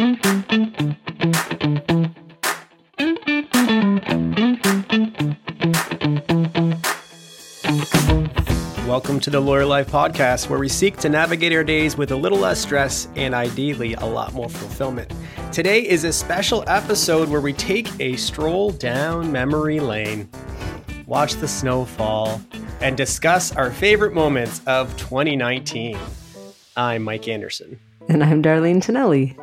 Welcome to the Lawyer Life Podcast, where we seek to navigate our days with a little less stress and ideally a lot more fulfillment. Today is a special episode where we take a stroll down memory lane, watch the snow fall, and discuss our favorite moments of 2019. I'm Mike Anderson. And I'm Darlene Tonelli.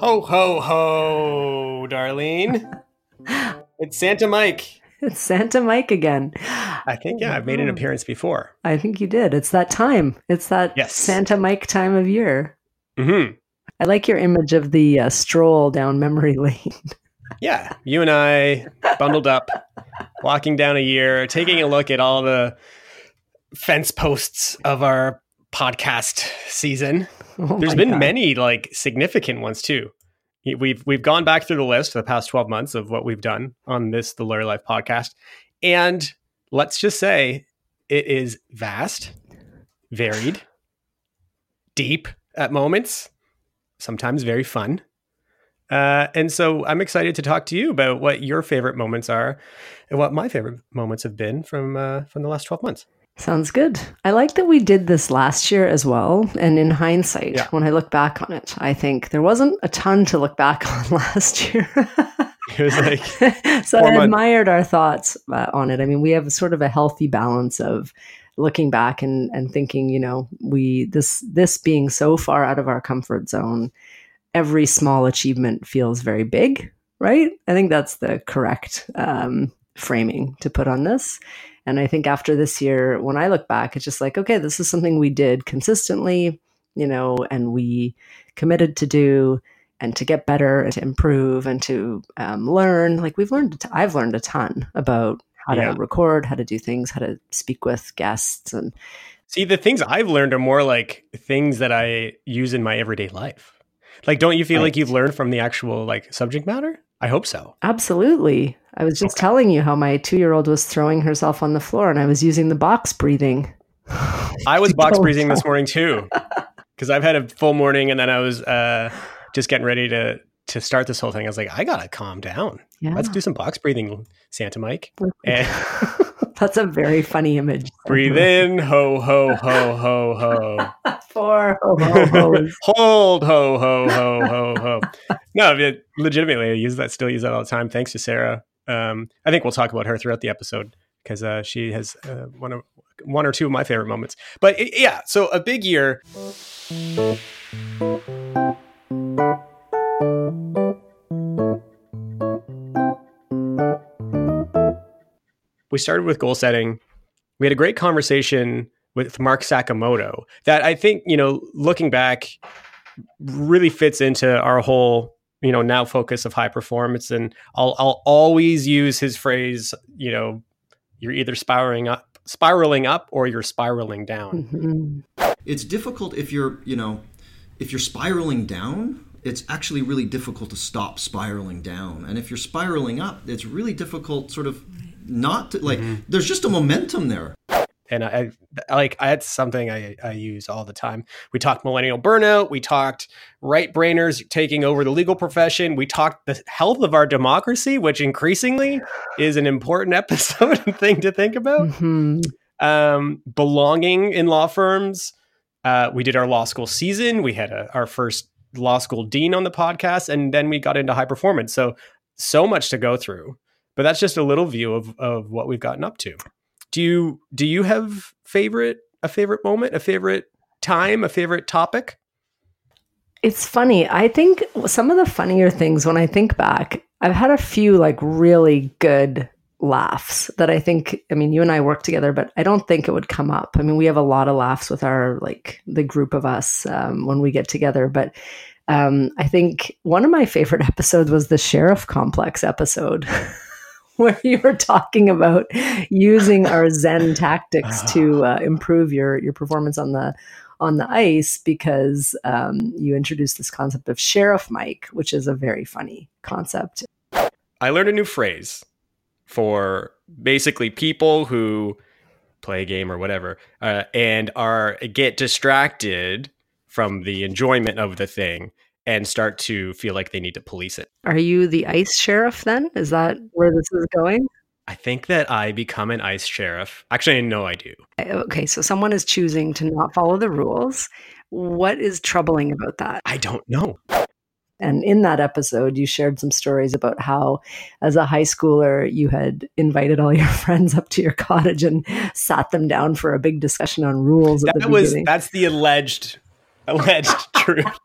Ho, ho, ho, Darlene. it's Santa Mike. It's Santa Mike again. I think, yeah, I've made an appearance before. I think you did. It's that time. It's that Yes. Santa Mike time of year. hmm I like your image of the uh, stroll down memory lane. Yeah, you and I bundled up, walking down a year, taking a look at all the fence posts of our podcast season. Oh There's been God. many like significant ones too. We've we've gone back through the list for the past 12 months of what we've done on this the Lawyer Life podcast. And let's just say it is vast, varied, deep at moments, sometimes very fun. Uh, and so I'm excited to talk to you about what your favorite moments are and what my favorite moments have been from uh, from the last 12 months. Sounds good. I like that we did this last year as well. And in hindsight, Yeah. when I look back on it, I think there wasn't a ton to look back on last year. It was like so I months. admired our thoughts uh, on it. I mean, we have sort of a healthy balance of looking back and, and thinking, you know, we this this being so far out of our comfort zone, every small achievement feels very big, right? I think that's the correct um, framing to put on this. And I think after this year, when I look back, it's just like, okay, this is something we did consistently, you know, and we committed to do and to get better and to improve and to um, learn. Like we've learned, I've learned a ton about how Yeah. to record, how to do things, how to speak with guests, and See, the things I've learned are more like things that I use in my everyday life. Like, don't you feel like you've learned from the actual like subject matter? I hope so. absolutely. I was just telling you how my two-year-old was throwing herself on the floor, and I was using the box breathing. I was box breathing this morning too, because I've had a full morning and then I was uh, just getting ready to to start this whole thing. I was like, I gotta calm down. Yeah, Let's do some box breathing, Santa Mike. And that's a very funny image. breathe in, ho ho ho ho ho. Four ho ho ho's. Hold ho ho ho ho ho. No, it, legitimately, I use that. Still use that all the time. Thanks to Sarah. Um, I think we'll talk about her throughout the episode because uh, she has uh, one of one or two of my favorite moments. But it- yeah, so a big year. We started with goal setting. We had a great conversation with Mark Sakamoto that I think, you know, looking back really fits into our whole, you know, now focus of high performance. And I'll, I'll always use his phrase, you know, you're either spiraling up, spiraling up or you're spiraling down. Mhm. it's difficult if you're you know if you're spiraling down it's actually really difficult to stop spiraling down and if you're spiraling up it's really difficult sort of not to like there's just a momentum there and I, I like that's something I, I use all the time. We talked millennial burnout. We talked right brainers taking over the legal profession. We talked the health of our democracy, which increasingly is an important episode and thing to think about. Mhm. Um, belonging in law firms. Uh, we did our law school season. We had a, our first law school dean on the podcast, and then we got into high performance. So so much to go through. But that's just a little view of of what we've gotten up to. Do you do you have favorite a favorite moment, a favorite time, a favorite topic? It's funny. I think some of the funnier things when I think back, I've had a few like really good laughs that I think, I mean, you and I work together, but I don't think it would come up. I mean, we have a lot of laughs with our, like, the group of us um, when we get together. But um, I think one of my favorite episodes was the Sheriff Complex episode. Where you were talking about using our Zen tactics to uh, improve your your performance on the on the ice because um, you introduced this concept of sheriff Mike, which is a very funny concept. I learned a new phrase for basically people who play a game or whatever uh, and are get distracted from the enjoyment of the thing and start to feel like they need to police it. Are you the ice sheriff then? Is that where this is going? I think that I become an ice sheriff. Actually, I know I do. Okay, so someone is choosing to not follow the rules. What is troubling about that? I don't know. And in that episode, you shared some stories about how, as a high schooler, you had invited all your friends up to your cottage and sat them down for a big discussion on rules. That was beginning. that's the alleged alleged truth.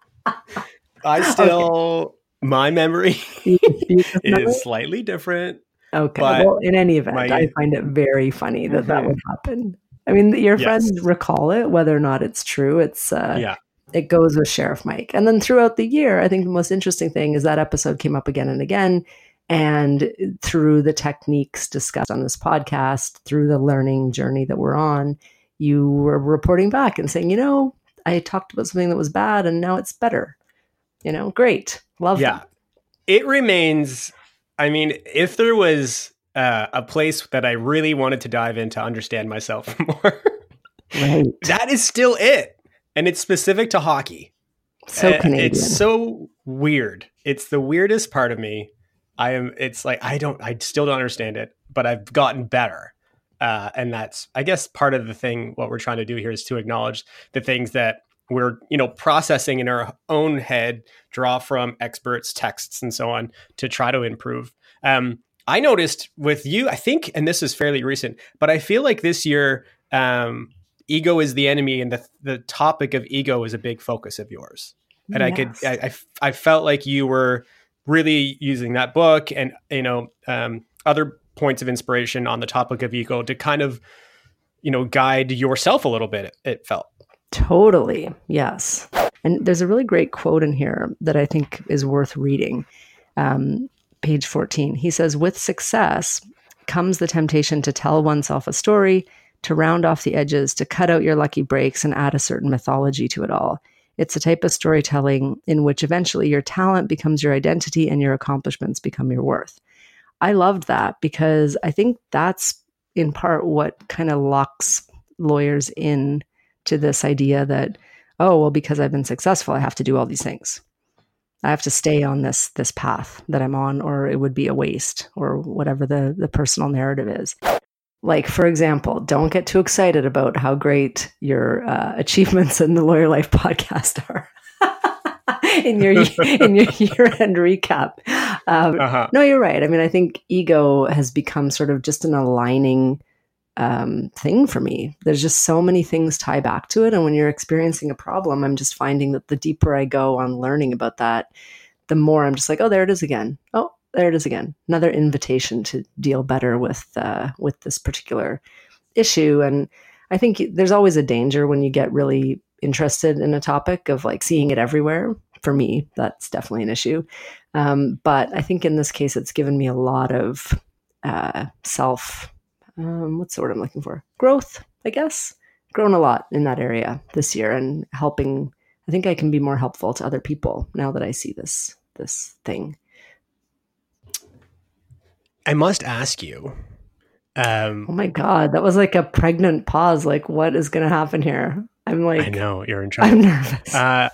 I still okay. my memory is slightly different. Okay. Well, in any event, my, I find it very funny that mm-hmm. that would happen. I mean, your yes. friends recall it, whether or not it's true. It's uh, yeah it goes with Sheriff Mike. And then throughout the year, I think the most interesting thing is that episode came up again and again. And through the techniques discussed on this podcast, through the learning journey that we're on, you were reporting back and saying, you know, I talked about something that was bad and now it's better. You know, great. Love yeah. That. It remains, I mean, if there was uh, a place that I really wanted to dive in to understand myself more, right. that is still it and it's specific to hockey. So Canadian. It's so weird. It's the weirdest part of me. I am. It's like I don't. I still don't understand it, but I've gotten better. Uh, and that's, I guess, part of the thing. What we're trying to do here is to acknowledge the things that we're, you know, processing in our own head, draw from experts, texts, and so on to try to improve. Um, I noticed with you, I think, and this is fairly recent, but I feel like this year, um, ego is the enemy and the, the topic of ego is a big focus of yours and yes. i could I, I, I felt like you were really using that book and you know um, other points of inspiration on the topic of ego to kind of you know guide yourself a little bit it, it felt totally yes and there's a really great quote in here that i think is worth reading um, page 14 he says with success comes the temptation to tell oneself a story to round off the edges, to cut out your lucky breaks and add a certain mythology to it all. It's a type of storytelling in which eventually your talent becomes your identity and your accomplishments become your worth. I loved that because I think that's in part what kind of locks lawyers in to this idea that, oh, well, because I've been successful, I have to do all these things. I have to stay on this this path that I'm on, or it would be a waste, or whatever the the personal narrative is. Like, for example, don't get too excited about how great your uh, achievements in the Lawyer Life podcast are. in your in your year end recap. Um, uh-huh. No, you're right. I mean, I think ego has become sort of just an aligning um, thing for me. There's just so many things tie back to it, and when you're experiencing a problem, I'm just finding that the deeper I go on learning about that, the more I'm just like, oh, there it is again. Oh, there it is again. Another invitation to deal better with uh, with this particular issue. And I think there's always a danger when you get really interested in a topic of like seeing it everywhere. For me, that's definitely an issue. Um, but I think in this case, it's given me a lot of uh, self. Um, what's the word I'm looking for? Growth, I guess. Grown a lot in that area this year, and helping. I think I can be more helpful to other people now that I see this this thing. I must ask you. Um, oh my god, that was like a pregnant pause. Like, what is going to happen here? I'm like, I know you're in trouble. I'm nervous. uh,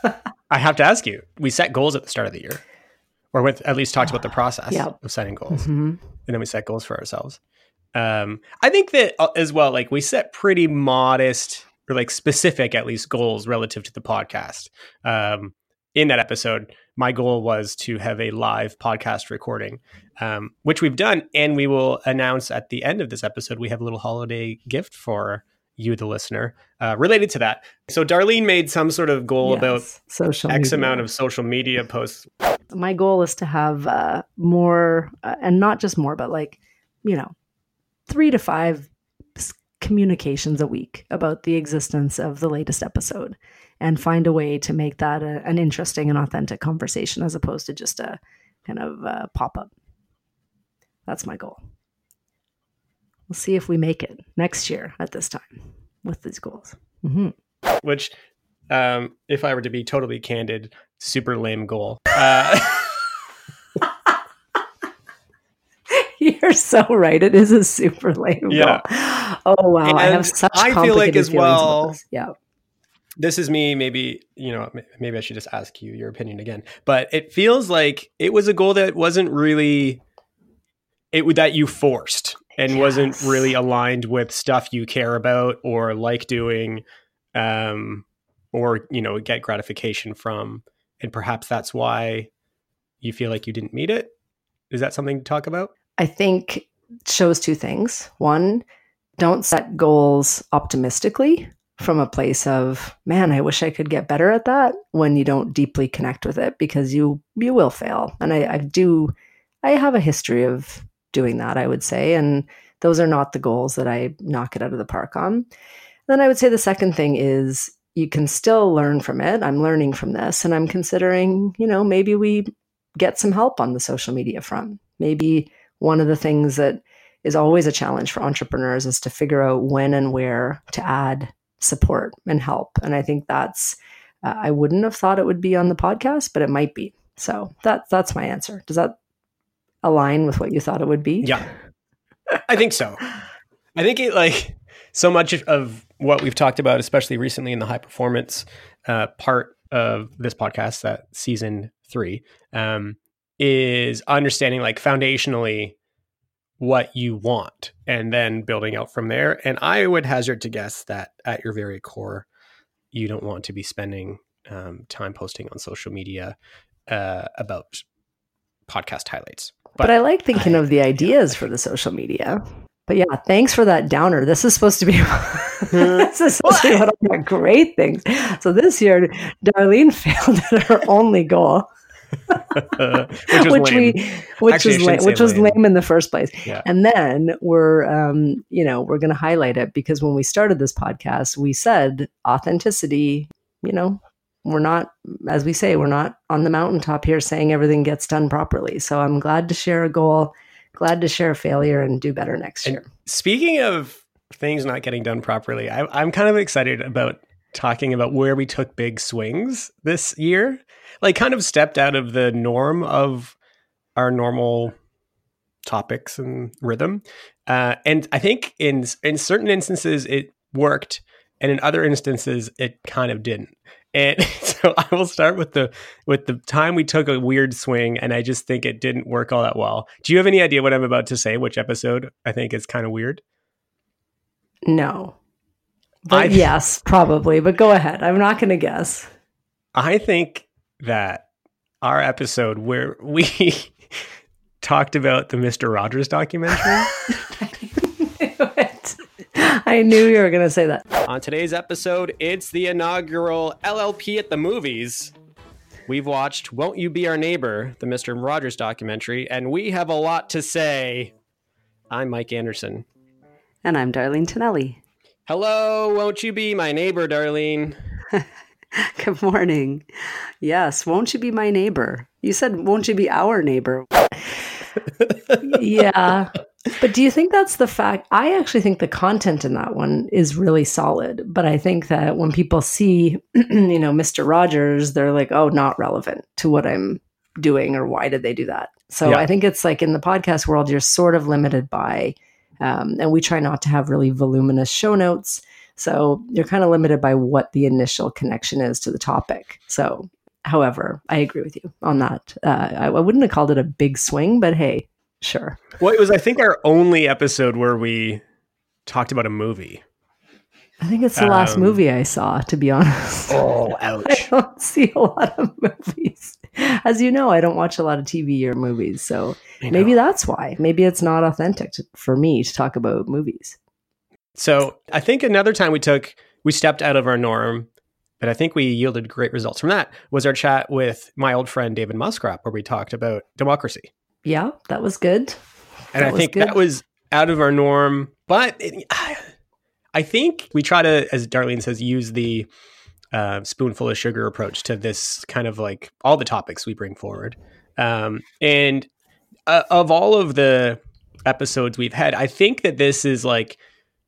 I have to ask you. We set goals at the start of the year, or with at least talked about the process of setting goals, mm-hmm. and then we set goals for ourselves. Um, I think that uh, as well. Like, we set pretty modest or like specific, at least, goals relative to the podcast. Um, in that episode, my goal was to have a live podcast recording, um, which we've done. And we will announce at the end of this episode, we have a little holiday gift for you, the listener, uh, related to that. So Darlene made some sort of goal yes, about social X media. amount of social media posts. My goal is to have uh, more, uh, and not just more, but like, you know, three to five communications a week about the existence of the latest episode and find a way to make that a, an interesting and authentic conversation as opposed to just a kind of pop up. That's my goal. We'll see if we make it next year at this time with these goals. Mm-hmm. Which, um, if I were to be totally candid, super lame goal. Uh, You're so right. It is a super lame yeah. Oh wow, and I have such I feel like as well. Yeah this is me. Maybe you know, maybe I should just ask you your opinion again. But it feels like it was a goal that wasn't really it that you forced and yes. wasn't really aligned with stuff you care about or like doing, um, or you know, get gratification from. And perhaps that's why you feel like you didn't meet it. Is that something to talk about? I think shows two things. One, don't set goals optimistically from a place of man i wish i could get better at that when you don't deeply connect with it because you you will fail. And i, I do i have a history of doing that i would say and those are not the goals that i knock it out of the park on. Then i would say the second thing is you can still learn from it. I'm learning from this and i'm considering you know maybe we get some help on the social media front. Maybe one of the things that is always a challenge for entrepreneurs is to figure out when and where to add support and help. And I think that's uh, I wouldn't have thought it would be on the podcast, but it might be. So that that's my answer. Does that align with what you thought it would be? Yeah. I think so. I think it like so much of what we've talked about, especially recently in the high performance uh, part of this podcast, that season three, um, is understanding like foundationally what you want and then building out from there. And I would hazard to guess that at your very core, you don't want to be spending um, time posting on social media uh, about podcast highlights. But, but I like thinking I, of the ideas for the social media. But yeah, thanks for that downer. This is supposed to be this is supposed to be one of the great things. So this year, Darlene failed at her only goal. which, which we which Actually, was lame, which was lame in the first place. Yeah. And then we're um, you know, we're going to highlight it because when we started this podcast, we said authenticity, you know, we're not as we say, we're not on the mountaintop here saying everything gets done properly. So I'm glad to share a goal, glad to share a failure and do better next and year. Speaking of things not getting done properly, I, I'm kind of excited about talking about where we took big swings this year like kind of stepped out of the norm of our normal topics and rhythm. Uh, and I think in in certain instances it worked, and in other instances it kind of didn't. And so I will start with the with the time we took a weird swing, and I just think it didn't work all that well. Do you have any idea what I'm about to say? Which episode I think is kind of weird? No. But I, yes, probably. But go ahead. I'm not going to guess. I think that our episode where we talked about the Mr. Rogers documentary. I knew it. I knew you were going to say that. On today's episode, it's the inaugural LLP at the movies. We've watched Won't You Be Our Neighbor, the Mr. Rogers documentary, and we have a lot to say. I'm Mike Anderson. And I'm Darlene Tonelli. Hello, won't you be my neighbor, Darlene? Good morning. Yes, won't you be my neighbor? You said, won't you be our neighbor? yeah. But do you think that's the fact? I actually think the content in that one is really solid. But I think that when people see, you know, Mr. Rogers, they're like, oh, not relevant to what I'm doing or why did they do that? So yeah. I think it's like in the podcast world, you're sort of limited by, um, and we try not to have really voluminous show notes. So you're kind of limited by what the initial connection is to the topic. So, however, I agree with you on that. Uh, I, I wouldn't have called it a big swing, but hey, sure. Well, it was, I think, our only episode where we talked about a movie. I think it's the um, last movie I saw, to be honest. Oh, ouch. I don't see a lot of movies. As you know, I don't watch a lot of TV or movies. So maybe that's why. Maybe it's not authentic to, for me to talk about movies. So I think another time we took, we stepped out of our norm, but I think we yielded great results from that was our chat with my old friend David Moscrop, where we talked about democracy. Yeah, that was good. And that I think good. that was out of our norm, but it, I think we try to, as Darlene says, use the uh, spoonful of sugar approach to this kind of like all the topics we bring forward. Um, and uh, of all of the episodes we've had, I think that this is like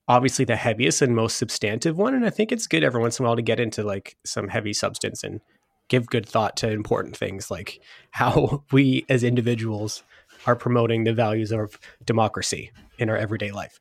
obviously the heaviest and most substantive one. And I think it's good every once in a while to get into like some heavy substance and give good thought to important things like how we as individuals are promoting the values of democracy in our everyday life.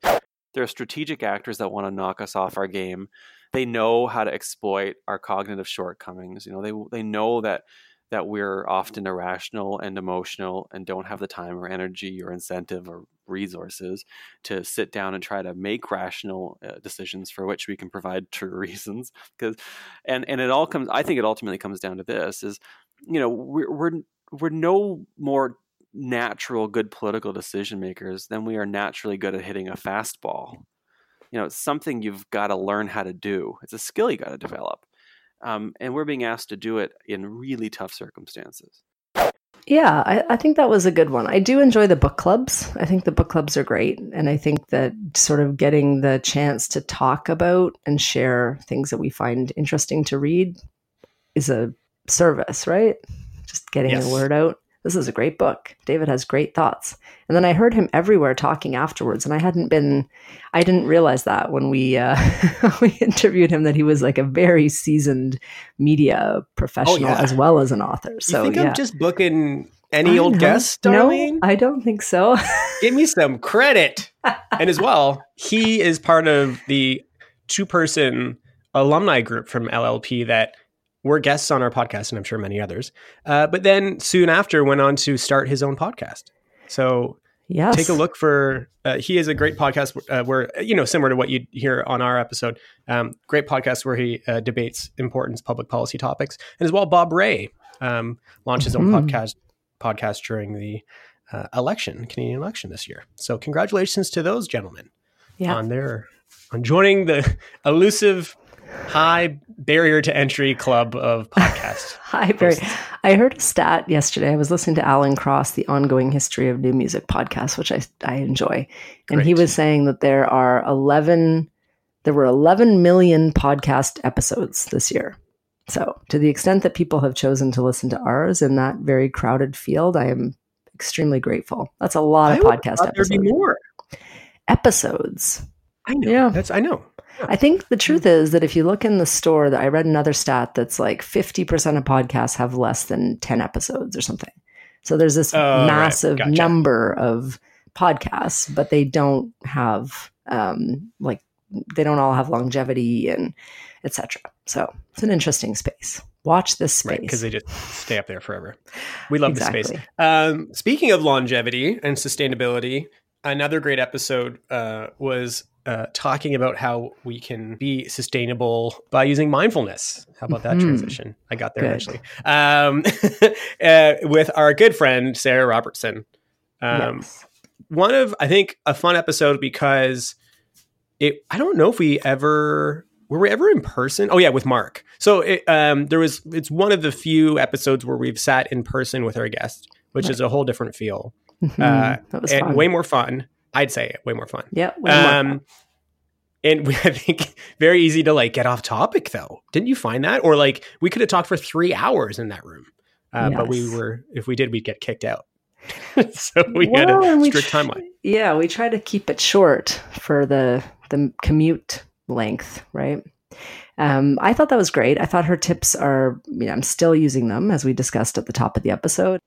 There are strategic actors that want to knock us off our game. They know how to exploit our cognitive shortcomings. You know, they they know that that we're often irrational and emotional and don't have the time or energy or incentive or resources to sit down and try to make rational uh, decisions for which we can provide true reasons because and and it all comes i think it ultimately comes down to this is you know we're we're, we're no more natural good political decision makers than we are naturally good at hitting a fastball you know it's something you've got to learn how to do it's a skill you got to develop um, and we're being asked to do it in really tough circumstances. Yeah, I, I, think that was a good one. I do enjoy the book clubs. I think the book clubs are great. And I think that sort of getting the chance to talk about and share things that we find interesting to read is a service, right? Just getting yes. the word out this is a great book. David has great thoughts. And then I heard him everywhere talking afterwards, and I hadn't been, I didn't realize that when we uh, we interviewed him that he was like a very seasoned media professional oh, yeah. as well as an author. So you think yeah. I'm just booking any old guest, Darlene? No, I don't think so. Give me some credit. and as well, he is part of the two person alumni group from LLP that were guests on our podcast, and I'm sure many others. Uh, but then soon after, went on to start his own podcast. So yes. take a look for. Uh, he is a great podcast uh, where you know similar to what you hear on our episode. Um, great podcast where he uh, debates important public policy topics, and as well, Bob Rae um, launched his own mm-hmm. podcast podcast during the uh, election, Canadian election this year. So congratulations to those gentlemen yeah. on their on joining the elusive high barrier to entry club of podcasts. high barrier. I heard a stat yesterday. I was listening to Alan Cross, the ongoing history of new music podcast, which I I enjoy, and Great. he was saying that there are eleven. There were 11 million podcast episodes this year. So, to the extent that people have chosen to listen to ours in that very crowded field, I am extremely grateful. That's a lot of podcast episodes. There'd be more episodes. I know. Yeah. That's I know. I think the truth is that if you look in the store, that I read another stat that's like 50% of podcasts have less than 10 episodes or something. So there's this oh, massive right. gotcha. number of podcasts, but they don't have um, like they don't all have longevity and etc. So it's an interesting space. Watch this space because right, they just stay up there forever. We love exactly. the space. Um, speaking of longevity and sustainability, another great episode uh, was uh, talking about how we can be sustainable by using mindfulness. How about that mm-hmm. transition? I got there good. eventually. Um, uh, with our good friend Sarah Robertson. Um, yes. One of I think a fun episode because it. I don't know if we ever were we ever in person. Oh yeah, with Mark. So it, um, there was. It's one of the few episodes where we've sat in person with our guest, which right. is a whole different feel. Mm-hmm. Uh, that was and fun. way more fun. I'd say way more fun. Yeah. Um, and we, I think very easy to like get off topic though. Didn't you find that? Or like we could have talked for three hours in that room, uh, yes. but we were if we did, we'd get kicked out. so we well, had a strict tr- timeline. Yeah, we try to keep it short for the the commute length, right? Um, I thought that was great. I thought her tips are, you know, I'm still using them as we discussed at the top of the episode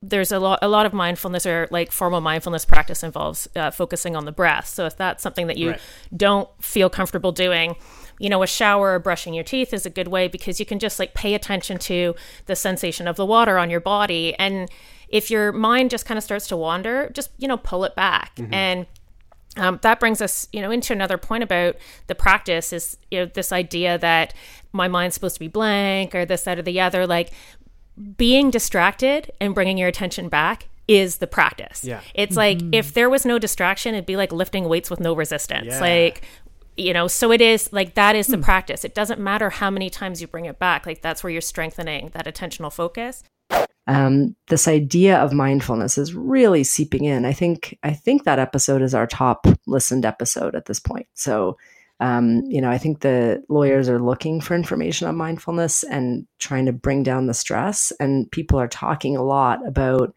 there's a lot a lot of mindfulness or like formal mindfulness practice involves uh, focusing on the breath so if that's something that you right. don't feel comfortable doing you know a shower or brushing your teeth is a good way because you can just like pay attention to the sensation of the water on your body and if your mind just kind of starts to wander just you know pull it back mm-hmm. and um, that brings us, you know, into another point about the practice is, you know, this idea that my mind's supposed to be blank or this, that, or the other. Like being distracted and bringing your attention back is the practice. Yeah. It's mm-hmm. like if there was no distraction, it'd be like lifting weights with no resistance. Yeah. Like, you know, so it is like that is the mm. practice. It doesn't matter how many times you bring it back. Like that's where you're strengthening that attentional focus. Um, this idea of mindfulness is really seeping in. I think I think that episode is our top listened episode at this point. So um, you know, I think the lawyers are looking for information on mindfulness and trying to bring down the stress. And people are talking a lot about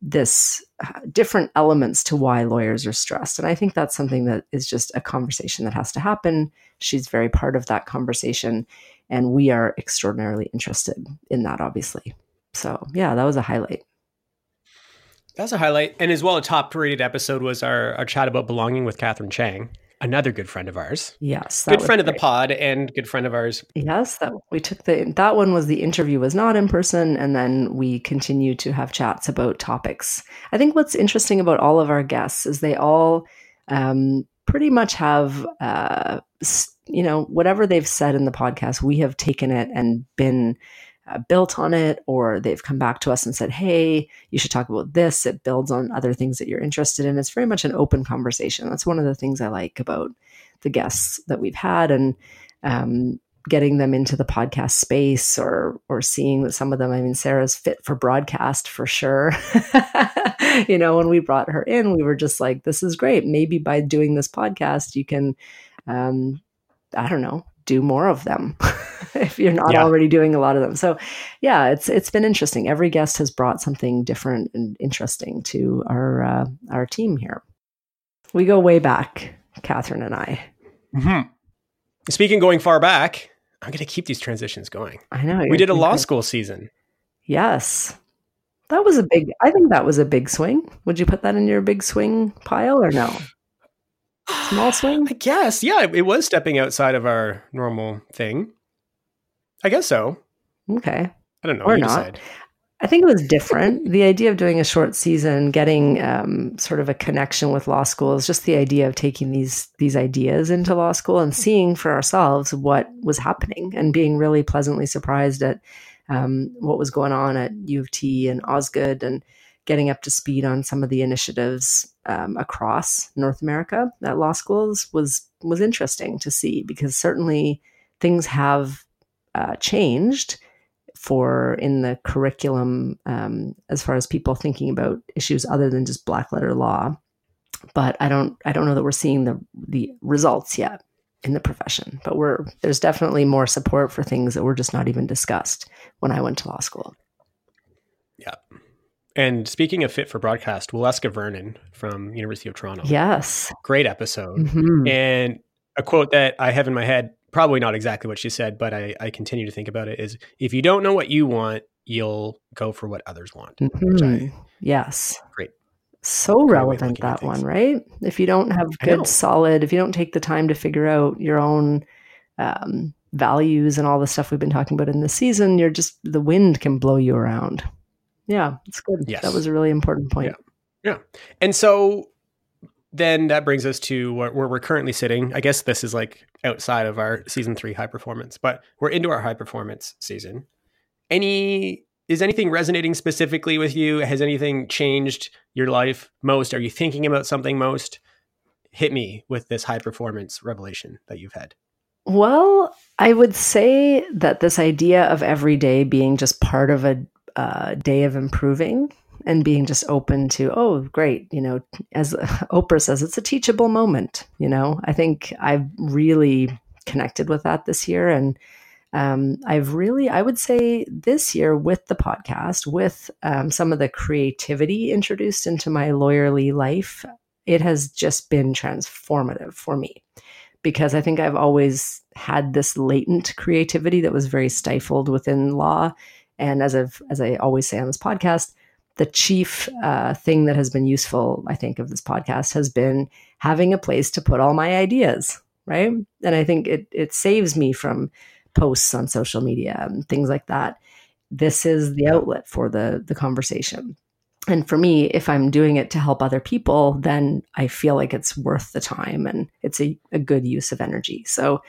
this uh, different elements to why lawyers are stressed. And I think that's something that is just a conversation that has to happen. She's very part of that conversation. And we are extraordinarily interested in that, obviously. So, yeah, that was a highlight. That's a highlight. And as well, a top rated episode was our, our chat about belonging with Catherine Chang. another good friend of ours. Yes, good friend great. of the pod and good friend of ours. Yes, that we took the that one was the interview was not in person, and then we continued to have chats about topics. I think what's interesting about all of our guests is they all um, pretty much have uh, you know whatever they've said in the podcast, we have taken it and been uh, built on it or they've come back to us and said hey you should talk about this. It builds on other things that you're interested in. It's very much an open conversation. That's one of the things i like about the guests that we've had and um, getting them into the podcast space or or seeing that some of them i mean sarah's fit for broadcast for sure. You know when we brought her in we were just like this is great. Maybe by doing this podcast you can um, i don't know do more of them if you're not yeah. already doing a lot of them. So yeah, it's it's been interesting. Every guest has brought something different and interesting to our uh, our team here. We go way back, Catherine and I. Mm-hmm. Speaking going far back, I'm going to keep these transitions going. I know. We did a law school season. Yes. That was a big I think that was a big swing. Would you put that in your big swing pile or no? Small swing? I guess. Yeah, it was stepping outside of our normal thing. I guess so. Okay. I don't know. Or not. Decide. I think it was different. the idea of doing a short season, getting um, sort of a connection with law school, is just the idea of taking these these ideas into law school and seeing for ourselves what was happening, and being really pleasantly surprised at um, what was going on at U of T and Osgoode, and getting up to speed on some of the initiatives um, across North America at law schools was was interesting to see because certainly things have uh, changed for in the curriculum um, as far as people thinking about issues other than just black letter law. But I don't I don't know that we're seeing the the results yet in the profession. But we're there's definitely more support for things that were just not even discussed when I went to law school. Yeah. And speaking of fit for broadcast, Waleska Vernon from University of Toronto. Yes. Great episode. Mm-hmm. And a quote that I have in my head, probably not exactly what she said, but I, I continue to think about it is if you don't know what you want, you'll go for what others want. Mm-hmm. I, yes. Great. So great relevant that one, right? If you don't have good, solid, if you don't take the time to figure out your own um, values and all the stuff we've been talking about in this season, you're just, the wind can blow you around. Yeah, it's good. Yes. That was a really important point. Yeah. Yeah. And so then that brings us to where, where, we're currently sitting. I guess this is like outside of our season three high performance, but we're into our high performance season. Any is anything resonating specifically with you? Has anything changed your life most? Are you thinking about something most? Hit me with this high performance revelation that you've had. Well, I would say that this idea of every day being just part of a uh, day of improving and being just open to oh great you know as oprah says it's a teachable moment you know? I think i've really connected with that this year and um, i've really i would say this year with the podcast with um, some of the creativity introduced into my lawyerly life it has just been transformative for me. Because i think i've always had this latent creativity that was very stifled within law and as I've as I always say on this podcast, the chief uh, thing that has been useful, I think, of this podcast has been having a place to put all my ideas, right? And I think it it saves me from posts on social media and things like that. This is the outlet for the the conversation. And for me, if I'm doing it to help other people, then I feel like it's worth the time and it's a, a good use of energy. So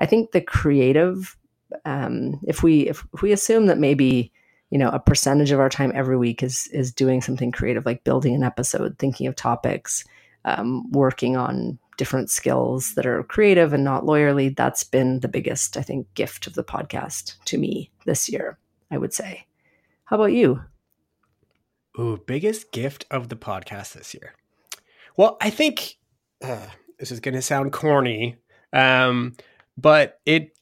I think the creative um, if we if, if we assume that maybe you know a percentage of our time every week is is doing something creative like building an episode thinking of topics um, working on different skills that are creative and not lawyerly that's been the biggest i think gift of the podcast to me this year i would say. How about you? Ooh, biggest gift of the podcast this year. Well i think uh, this is going to sound corny um, but it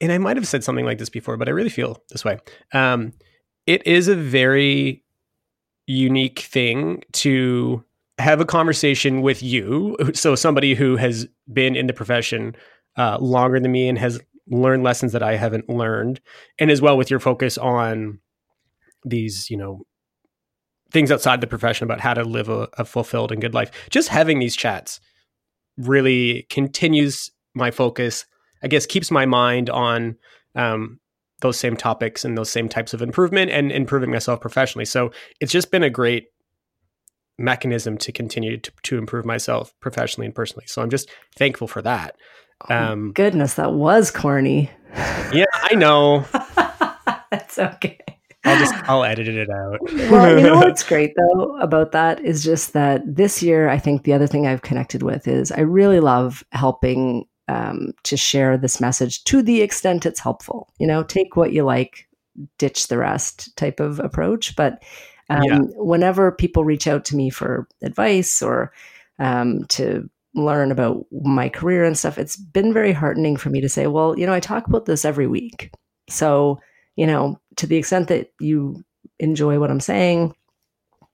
and I might have said something like this before, but I really feel this way. Um, it is a very unique thing to have a conversation with you. So, somebody who has been in the profession uh, longer than me and has learned lessons that I haven't learned, and as well with your focus on these, you know, things outside the profession about how to live a, a fulfilled and good life. Just having these chats really continues my focus. I guess keeps my mind on um, those same topics and those same types of improvement and improving myself professionally. So it's just been a great mechanism to continue to, to improve myself professionally and personally. So I'm just thankful for that. Oh, um, goodness, that was corny. Yeah, I know. That's okay. I'll just I'll edit it out. well, you know what's great though about that is just that this year I think the other thing I've connected with is I really love helping um, to share this message to the extent it's helpful. You know, take what you like, ditch the rest type of approach. But um, yeah. whenever people reach out to me for advice or um, to learn about my career and stuff, it's been very heartening for me to say, well, you know, I talk about this every week. So, you know, to the extent that you enjoy what I'm saying,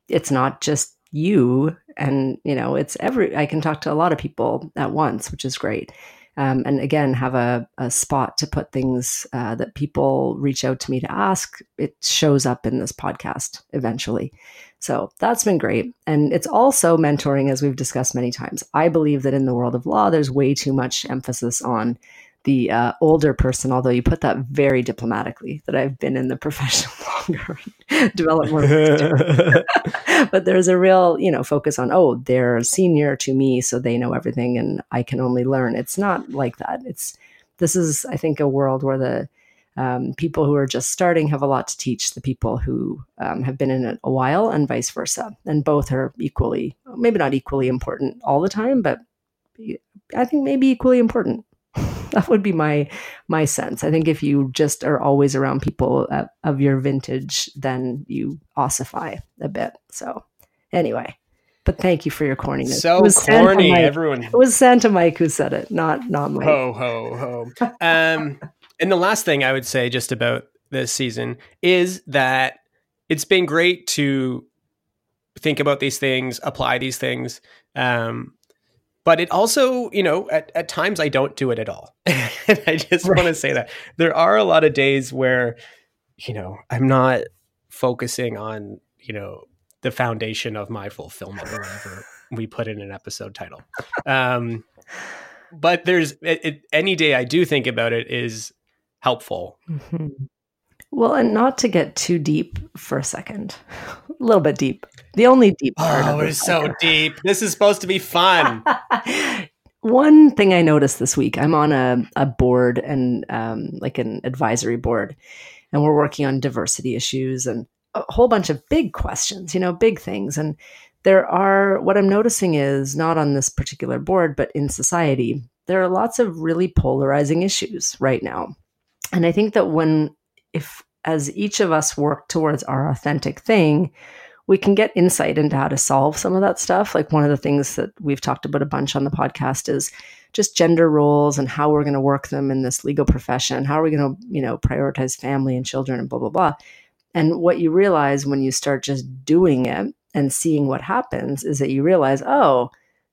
it's not just you and you know it's every i can talk to a lot of people at once which is great um, and again have a, a, spot to put things uh, that people reach out to me to ask. It shows up in this podcast eventually. So that's been great. And it's also mentoring as we've discussed many times. I believe that in the world of law there's way too much emphasis on the uh, older person, although you put that very diplomatically, that I've been in the profession longer, develop more. but there's a real, you know, focus on, oh, they're senior to me, so they know everything and I can only learn. It's not like that. It's, this is, I think, a world where the um, people who are just starting have a lot to teach the people who um, have been in it a while and vice versa. And both are equally, maybe not equally important all the time, but I think maybe equally important. That would be my my sense. I think if you just are always around people uh, of your vintage, then you ossify a bit. So anyway, but thank you for your corniness. So corny, everyone. It was Santa Mike who said it, not not Mike. Ho ho ho. um, and the last thing I would say just about this season is that it's been great to think about these things, apply these things. Um, but it also, you know, at, at times I don't do it at all. and I just right. want to say that there are a lot of days where, you know, I'm not focusing on, you know, the foundation of my fulfillment or whatever we put in an episode title. Um, but there's it, it, any day I do think about it is helpful. Mm-hmm. Well, and not to get too deep for a second, a little bit deep. The only deep part. Oh, it's so deep. This is supposed to be fun. One thing I noticed this week, I'm on a, a board and um, like an advisory board, and we're working on diversity issues and a whole bunch of big questions, you know, big things. And there are, what I'm noticing is not on this particular board, but in society, there are lots of really polarizing issues right now. And I think that when if as each of us work towards our authentic thing, we can get insight into how to solve some of that stuff. Like one of the things that we've talked about a bunch on the podcast is just gender roles and how we're going to work them in this legal profession. How are we going to, you know, prioritize family and children and blah, blah, blah. And what you realize when you start just doing it and seeing what happens is that you realize, oh,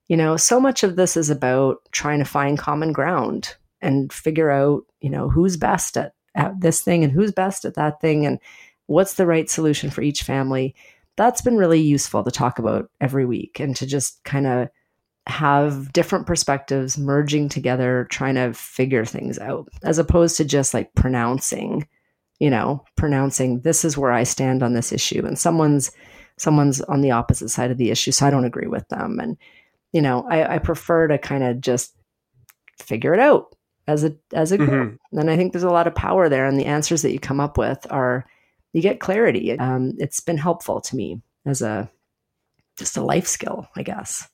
you know, so much of this is about trying to find common ground and figure out, you know, who's best at at this thing and who's best at that thing and what's the right solution for each family. That's been really useful to talk about every week and to just kind of have different perspectives merging together, trying to figure things out, as opposed to just like pronouncing, you know, pronouncing this is where I stand on this issue and someone's someone's on the opposite side of the issue, so I don't agree with them. And, you know, I, I prefer to kind of just figure it out as a as a group. Mm-hmm. And I think there's a lot of power there, and the answers that you come up with are you get clarity. Um, it's been helpful to me as a just a life skill, I guess.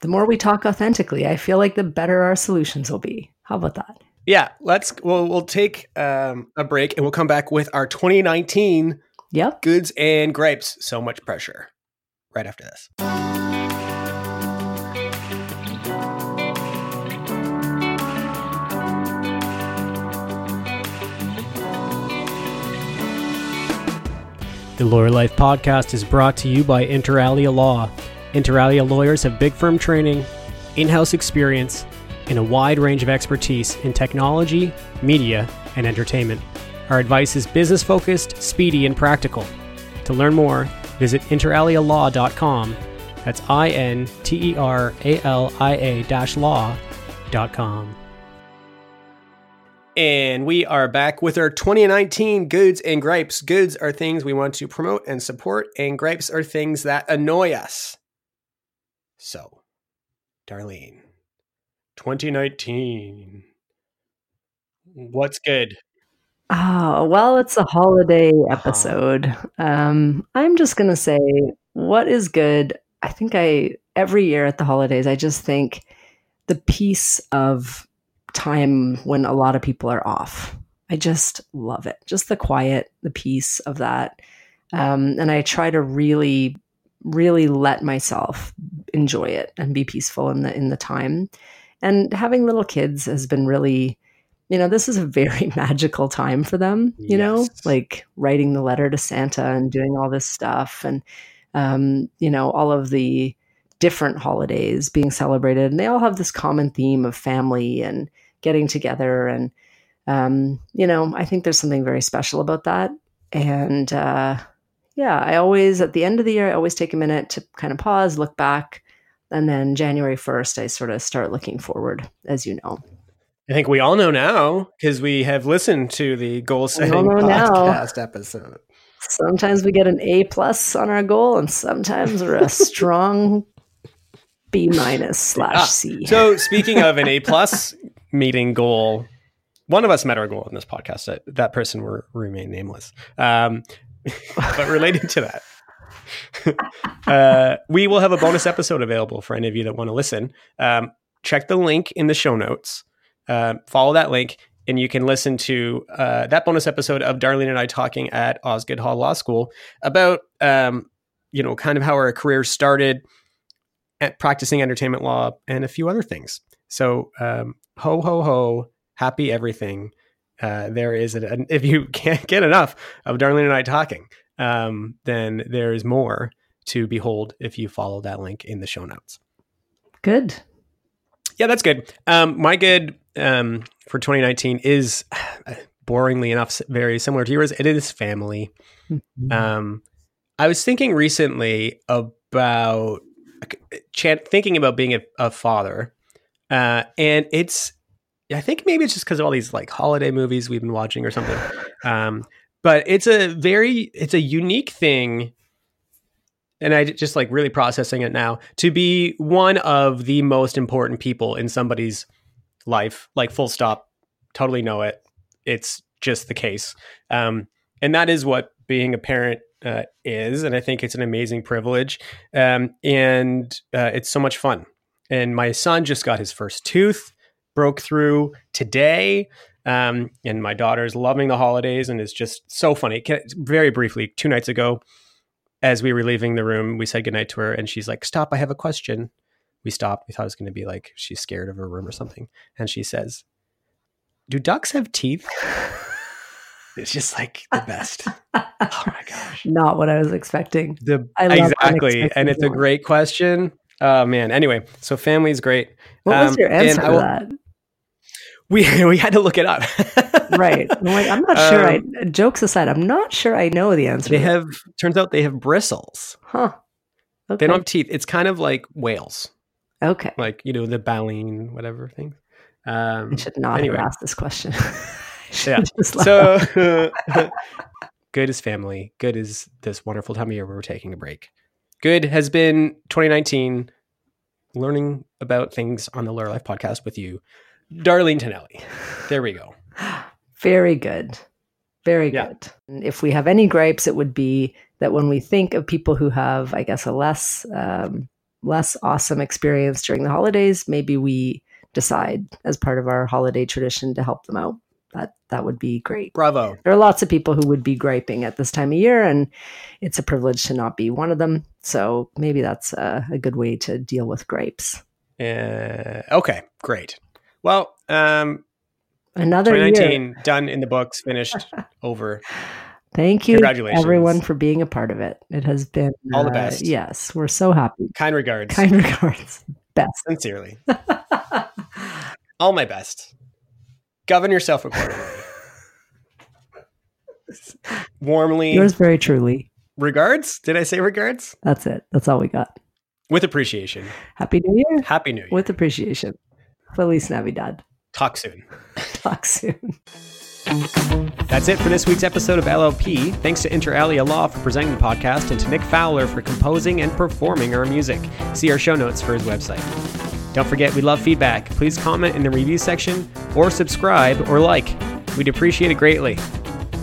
The more we talk authentically, I feel like the better our solutions will be. How about that? Yeah, let's. Well, we'll take um, a break and we'll come back with our 2019 yep. goods and gripes. So much pressure. Right after this. The Lawyer Life podcast is brought to you by Inter Alia Law. Inter Alia lawyers have big firm training, in house experience, and a wide range of expertise in technology, media, and entertainment. Our advice is business focused, speedy, and practical. To learn more, visit interalialaw.com That's I N T E R A L I A law.com. And we are back with our 2019 goods and gripes. Goods are things we want to promote and support, and gripes are things that annoy us. So, Darlene, 2019. What's good? Oh, well, it's a holiday episode. Um, I'm just going to say what is good. I think I, every year at the holidays, I just think the peace of time when a lot of people are off. I just love it. Just the quiet, the peace of that. Um, and I try to really, really let myself enjoy it and be peaceful in the in the time. And having little kids has been really, you know, this is a very magical time for them. You yes. know, like writing the letter to Santa and doing all this stuff, and um, you know, all of the different holidays being celebrated, and they all have this common theme of family and getting together and um, you know i think there's something very special about that. And uh, yeah i always at the end of the year i always take a minute to kind of pause look back and then january 1st i sort of start looking forward as you know. I think we all know now because we have listened to the goal setting podcast now. episode. Sometimes we get an a plus on our goal and sometimes we're a strong b minus slash ah, c. so speaking of an a plus meeting goal. One of us met our goal in this podcast. That, that person will remain nameless. Um, but related to that, uh, we will have a bonus episode available for any of you that want to listen. Um, check the link in the show notes. Uh, follow that link, and you can listen to uh, that bonus episode of Darlene and I talking at Osgoode Hall Law School about, um, you know, kind of how our careers started at practicing entertainment law and a few other things. So um, ho ho ho, happy everything. Uh, there is an, if you can't get enough of Darlene and I talking, um, then there is more to behold if you follow that link in the show notes. Good. Yeah, that's good. Um, my good um, for 2019 is boringly enough very similar to yours. It is family. Mm-hmm. Um, I was thinking recently about thinking about being a, a father uh, and it's, I think maybe it's just because of all these like holiday movies we've been watching or something. Um, but it's a very, it's a unique thing. And I just like really processing it now to be one of the most important people in somebody's life, like full stop, totally know it. It's just the case. Um, and that is what being a parent uh, is. And I think it's an amazing privilege. Um, and uh, it's so much fun. And my son just got his first tooth, broke through today. Um, and my daughter is loving the holidays and is just so funny. Very briefly, two nights ago, as we were leaving the room, we said goodnight to her, and she's like, "Stop! I have a question." We stopped. We thought it was going to be like she's scared of her room or something, and she says, "Do ducks have teeth?" It's just like the best. oh my gosh! Not what I was expecting. The exactly, and it's a great question. Oh man. Anyway, so family is great. What um, was your answer to that? We we had to look it up. right. I'm like, I'm not sure. Um, I jokes aside, I'm not sure I know the answer. They have. Turns out they have bristles. Huh. Okay. They don't have teeth. It's kind of like whales. Okay. Like you know the baleen, whatever thing. Um, I should not anyway. have asked this question. yeah. So good is family. Good is this wonderful time of year where we're taking a break good has been 2019 learning about things on the Lawyer Life podcast with you, Darlene Tonelli. There we go. Very good. Very yeah. good. If we have any gripes, it would be that when we think of people who have, I guess, a less um, less awesome experience during the holidays, maybe we decide as part of our holiday tradition to help them out that that would be great. Bravo. There are lots of people who would be griping at this time of year, and it's a privilege to not be one of them. So maybe that's a, a good way to deal with gripes. Uh, okay, great. Well, um, another 2019 year. done in the books, finished, over. Thank you, Congratulations. everyone, for being a part of it. It has been all the uh, best. Yes, we're so happy. Kind regards. Kind regards. Best. Sincerely. all my best govern yourself accordingly. Warmly. Yours very truly. Regards? Did I say regards? That's it. That's all we got. With appreciation. Happy New Year. Happy New Year. With appreciation. Feliz Navidad. Talk soon. Talk soon. That's it for this week's episode of LLP. Thanks to Inter Alia Law for presenting the podcast and to Nick Fowler for composing and performing our music. See our show notes for his website. Don't forget, we love feedback. Please comment in the review section or subscribe or like. We'd appreciate it greatly.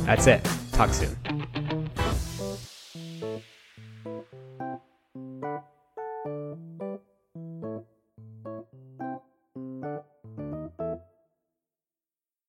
That's it. Talk soon.